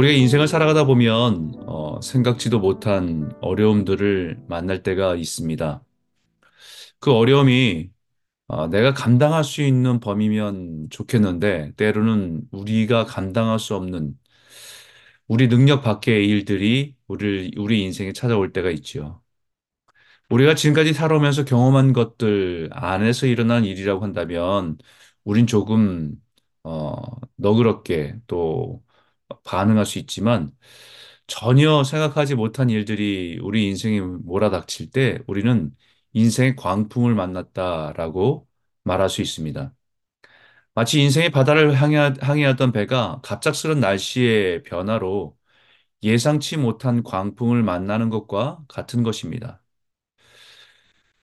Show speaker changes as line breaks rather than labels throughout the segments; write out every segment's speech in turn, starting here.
우리가 인생을 살아가다 보면 어, 생각지도 못한 어려움들을 만날 때가 있습니다. 그 어려움이 어, 내가 감당할 수 있는 범위면 좋겠는데 때로는 우리가 감당할 수 없는 우리 능력 밖의 일들이 우리 우리 인생에 찾아올 때가 있죠. 우리가 지금까지 살아오면서 경험한 것들 안에서 일어난 일이라고 한다면 우린 조금 어, 너그럽게 또 반응할 수 있지만 전혀 생각하지 못한 일들이 우리 인생에 몰아닥칠 때 우리는 인생의 광풍을 만났다라고 말할 수 있습니다. 마치 인생의 바다를 항해, 항해하던 배가 갑작스런 날씨의 변화로 예상치 못한 광풍을 만나는 것과 같은 것입니다.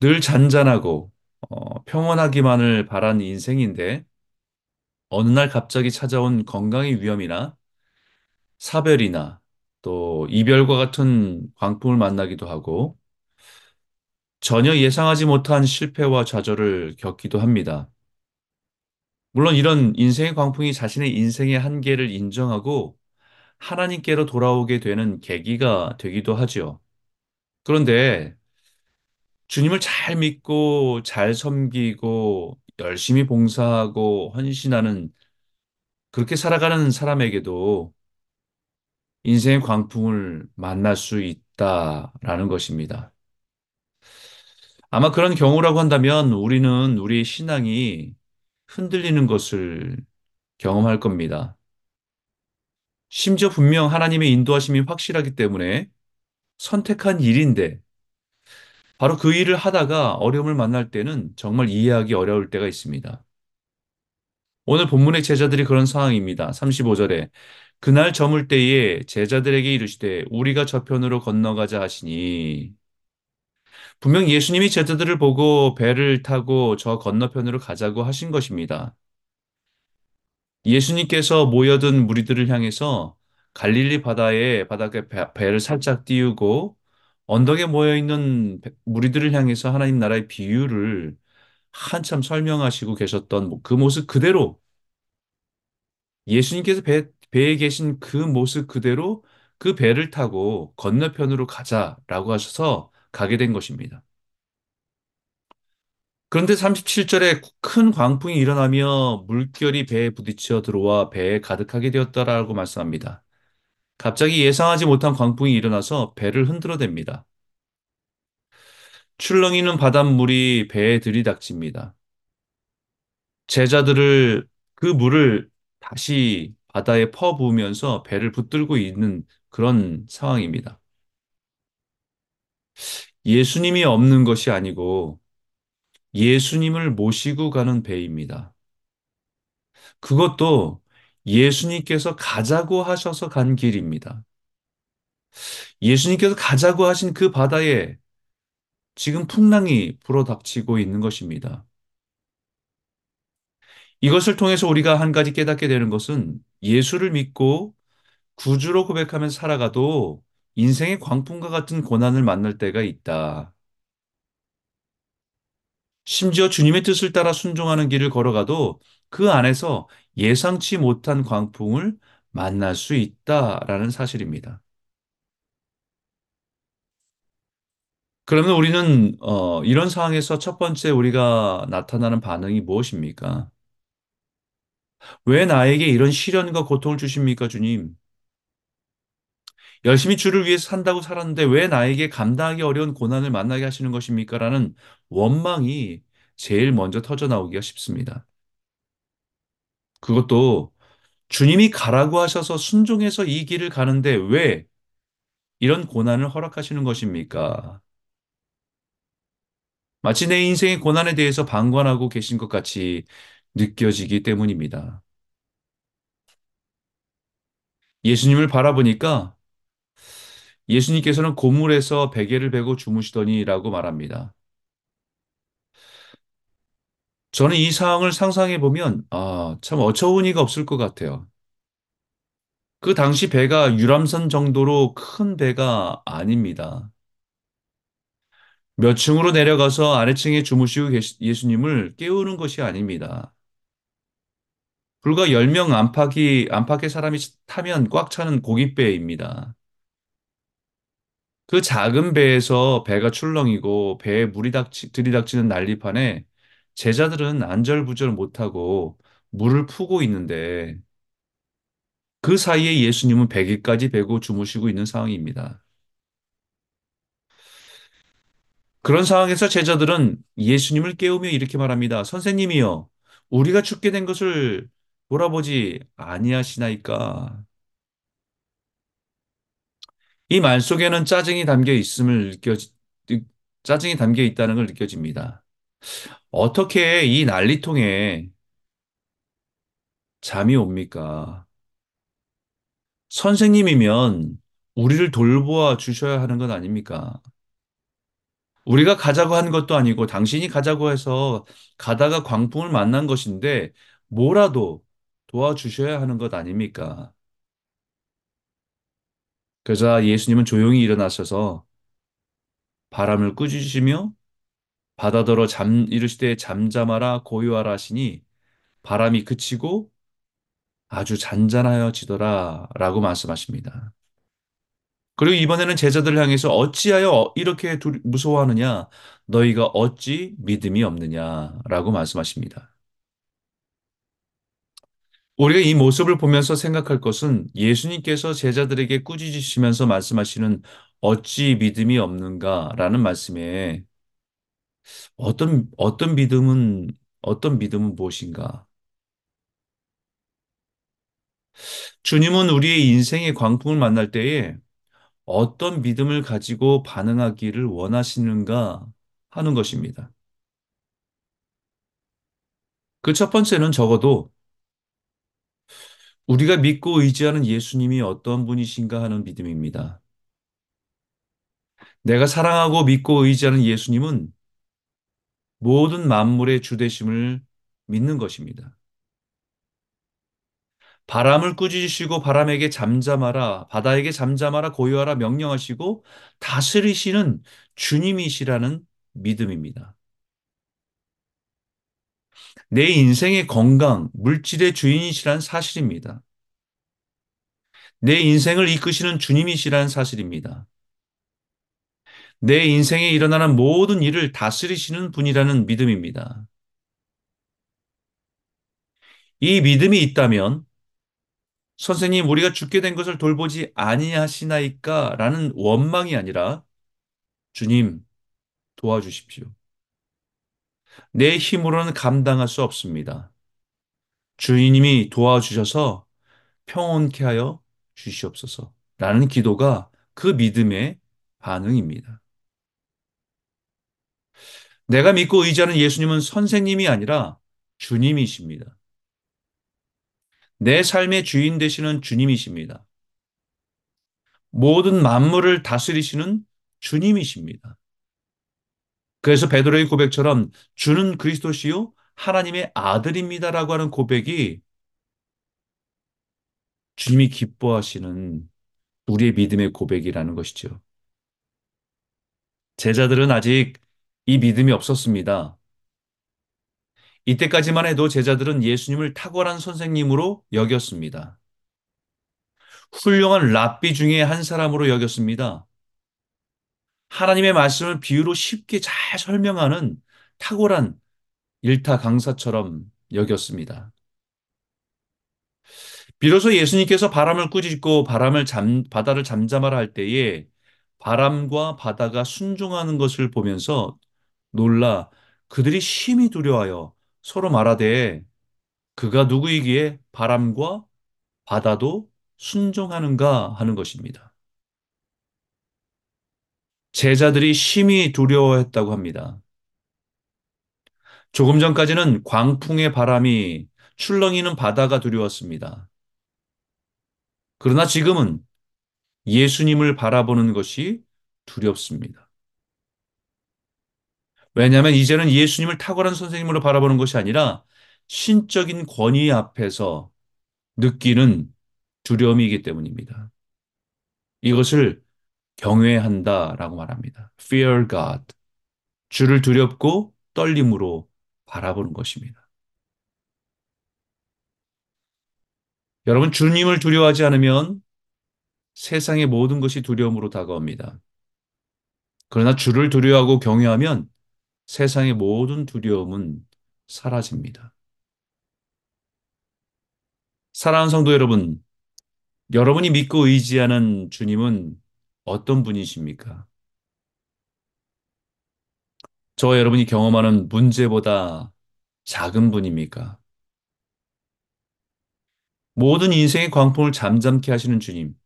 늘 잔잔하고 어, 평온하기만을 바란 인생인데 어느 날 갑자기 찾아온 건강의 위험이나 사별이나 또 이별과 같은 광풍을 만나기도 하고 전혀 예상하지 못한 실패와 좌절을 겪기도 합니다. 물론 이런 인생의 광풍이 자신의 인생의 한계를 인정하고 하나님께로 돌아오게 되는 계기가 되기도 하지요. 그런데 주님을 잘 믿고 잘 섬기고 열심히 봉사하고 헌신하는 그렇게 살아가는 사람에게도 인생의 광풍을 만날 수 있다라는 것입니다. 아마 그런 경우라고 한다면 우리는 우리의 신앙이 흔들리는 것을 경험할 겁니다. 심지어 분명 하나님의 인도하심이 확실하기 때문에 선택한 일인데 바로 그 일을 하다가 어려움을 만날 때는 정말 이해하기 어려울 때가 있습니다. 오늘 본문의 제자들이 그런 상황입니다. 35절에 그날 저물 때에 제자들에게 이르시되 우리가 저편으로 건너가자 하시니 분명 예수님이 제자들을 보고 배를 타고 저 건너편으로 가자고 하신 것입니다. 예수님께서 모여든 무리들을 향해서 갈릴리 바다에 바닥에 배, 배를 살짝 띄우고 언덕에 모여 있는 무리들을 향해서 하나님 나라의 비유를 한참 설명하시고 계셨던 그 모습 그대로 예수님께서 배, 배에 계신 그 모습 그대로 그 배를 타고 건너편으로 가자라고 하셔서 가게 된 것입니다. 그런데 37절에 큰 광풍이 일어나며 물결이 배에 부딪혀 들어와 배에 가득하게 되었다라고 말씀합니다. 갑자기 예상하지 못한 광풍이 일어나서 배를 흔들어 댑니다. 출렁이는 바닷물이 배에 들이닥칩니다. 제자들을 그 물을 다시 바다에 퍼부으면서 배를 붙들고 있는 그런 상황입니다. 예수님이 없는 것이 아니고 예수님을 모시고 가는 배입니다. 그것도 예수님께서 가자고 하셔서 간 길입니다. 예수님께서 가자고 하신 그 바다에 지금 풍랑이 불어닥치고 있는 것입니다. 이것을 통해서 우리가 한 가지 깨닫게 되는 것은 예수를 믿고 구주로 고백하면서 살아가도 인생의 광풍과 같은 고난을 만날 때가 있다. 심지어 주님의 뜻을 따라 순종하는 길을 걸어가도 그 안에서 예상치 못한 광풍을 만날 수 있다라는 사실입니다. 그러면 우리는 어, 이런 상황에서 첫 번째 우리가 나타나는 반응이 무엇입니까? 왜 나에게 이런 시련과 고통을 주십니까, 주님? 열심히 주를 위해서 산다고 살았는데 왜 나에게 감당하기 어려운 고난을 만나게 하시는 것입니까? 라는 원망이 제일 먼저 터져 나오기가 쉽습니다. 그것도 주님이 가라고 하셔서 순종해서 이 길을 가는데 왜 이런 고난을 허락하시는 것입니까? 마치 내 인생의 고난에 대해서 방관하고 계신 것 같이 느껴지기 때문입니다. 예수님을 바라보니까 예수님께서는 고물에서 베개를 베고 주무시더니라고 말합니다. 저는 이 상황을 상상해 보면 아, 참 어처구니가 없을 것 같아요. 그 당시 배가 유람선 정도로 큰 배가 아닙니다. 몇 층으로 내려가서 아래층에 주무시고 계신 예수님을 깨우는 것이 아닙니다. 불과 10명 안팎이, 안팎의 사람이 타면 꽉 차는 고깃배입니다. 그 작은 배에서 배가 출렁이고 배에 물이 닥치, 들이닥치는 난리판에 제자들은 안절부절 못하고 물을 푸고 있는데 그 사이에 예수님은 배기까지 베고 주무시고 있는 상황입니다. 그런 상황에서 제자들은 예수님을 깨우며 이렇게 말합니다. 선생님이여, 우리가 죽게 된 것을 돌아보지 아니하시나이까. 이 말 속에는 짜증이 담겨 있음을 느껴, 짜증이 담겨 있다는 걸 느껴집니다. 어떻게 이 난리통에 잠이 옵니까? 선생님이면 우리를 돌보아 주셔야 하는 것 아닙니까? 우리가 가자고 한 것도 아니고 당신이 가자고 해서 가다가 광풍을 만난 것인데 뭐라도 도와주셔야 하는 것 아닙니까? 그러자 예수님은 조용히 일어나셔서 바람을 꾸짖으시며 바다더러 잠 이르시되 잠잠하라 고요하라 하시니 바람이 그치고 아주 잔잔하여지더라 라고 말씀하십니다. 그리고 이번에는 제자들을 향해서 어찌하여 이렇게 무서워하느냐? 너희가 어찌 믿음이 없느냐? 라고 말씀하십니다. 우리가 이 모습을 보면서 생각할 것은 예수님께서 제자들에게 꾸짖으시면서 말씀하시는 어찌 믿음이 없는가라는 말씀에 어떤, 어떤 믿음은, 어떤 믿음은 무엇인가? 주님은 우리의 인생의 광풍을 만날 때에 어떤 믿음을 가지고 반응하기를 원하시는가 하는 것입니다. 그 첫 번째는 적어도 우리가 믿고 의지하는 예수님이 어떤 분이신가 하는 믿음입니다. 내가 사랑하고 믿고 의지하는 예수님은 모든 만물의 주되심을 믿는 것입니다. 바람을 꾸짖으시고 바람에게 잠잠하라, 바다에게 잠잠하라, 고요하라 명령하시고 다스리시는 주님이시라는 믿음입니다. 내 인생의 건강, 물질의 주인이시란 사실입니다. 내 인생을 이끄시는 주님이시란 사실입니다. 내 인생에 일어나는 모든 일을 다스리시는 분이라는 믿음입니다. 이 믿음이 있다면 선생님 우리가 죽게 된 것을 돌보지 아니하시나이까 라는 원망이 아니라 주님 도와주십시오. 내 힘으로는 감당할 수 없습니다. 주님이 도와주셔서 평온케 하여 주시옵소서 라는 기도가 그 믿음의 반응입니다. 내가 믿고 의지하는 예수님은 선생님이 아니라 주님이십니다. 내 삶의 주인 되시는 주님이십니다. 모든 만물을 다스리시는 주님이십니다. 그래서 베드로의 고백처럼 주는 그리스도시요 하나님의 아들입니다라고 하는 고백이 주님이 기뻐하시는 우리의 믿음의 고백이라는 것이죠. 제자들은 아직 이 믿음이 없었습니다. 이때까지만 해도 제자들은 예수님을 탁월한 선생님으로 여겼습니다. 훌륭한 랍비 중에 한 사람으로 여겼습니다. 하나님의 말씀을 비유로 쉽게 잘 설명하는 탁월한 일타 강사처럼 여겼습니다. 비로소 예수님께서 바람을 꾸짖고 바람을 잠, 바다를 잠잠하라 할 때에 바람과 바다가 순종하는 것을 보면서 놀라 그들이 심히 두려워하여 서로 말하되 그가 누구이기에 바람과 바다도 순종하는가 하는 것입니다. 제자들이 심히 두려워했다고 합니다. 조금 전까지는 광풍의 바람이 출렁이는 바다가 두려웠습니다. 그러나 지금은 예수님을 바라보는 것이 두렵습니다. 왜냐하면 이제는 예수님을 탁월한 선생님으로 바라보는 것이 아니라 신적인 권위 앞에서 느끼는 두려움이기 때문입니다. 이것을 경외한다라고 말합니다. Fear God. 주를 두렵고 떨림으로 바라보는 것입니다. 여러분, 주님을 두려워하지 않으면 세상의 모든 것이 두려움으로 다가옵니다. 그러나 주를 두려워하고 경외하면 세상의 모든 두려움은 사라집니다. 사랑하는 성도 여러분, 여러분이 믿고 의지하는 주님은 어떤 분이십니까? 저와 여러분이 경험하는 문제보다 작은 분입니까? 모든 인생의 광풍을 잠잠케 하시는 주님,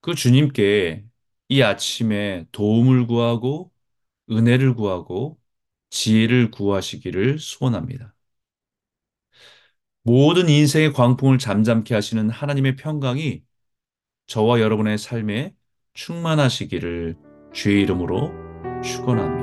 그 주님께 이 아침에 도움을 구하고 은혜를 구하고 지혜를 구하시기를 소원합니다. 모든 인생의 광풍을 잠잠케 하시는 하나님의 평강이 저와 여러분의 삶에 충만하시기를 주의 이름으로 축원합니다.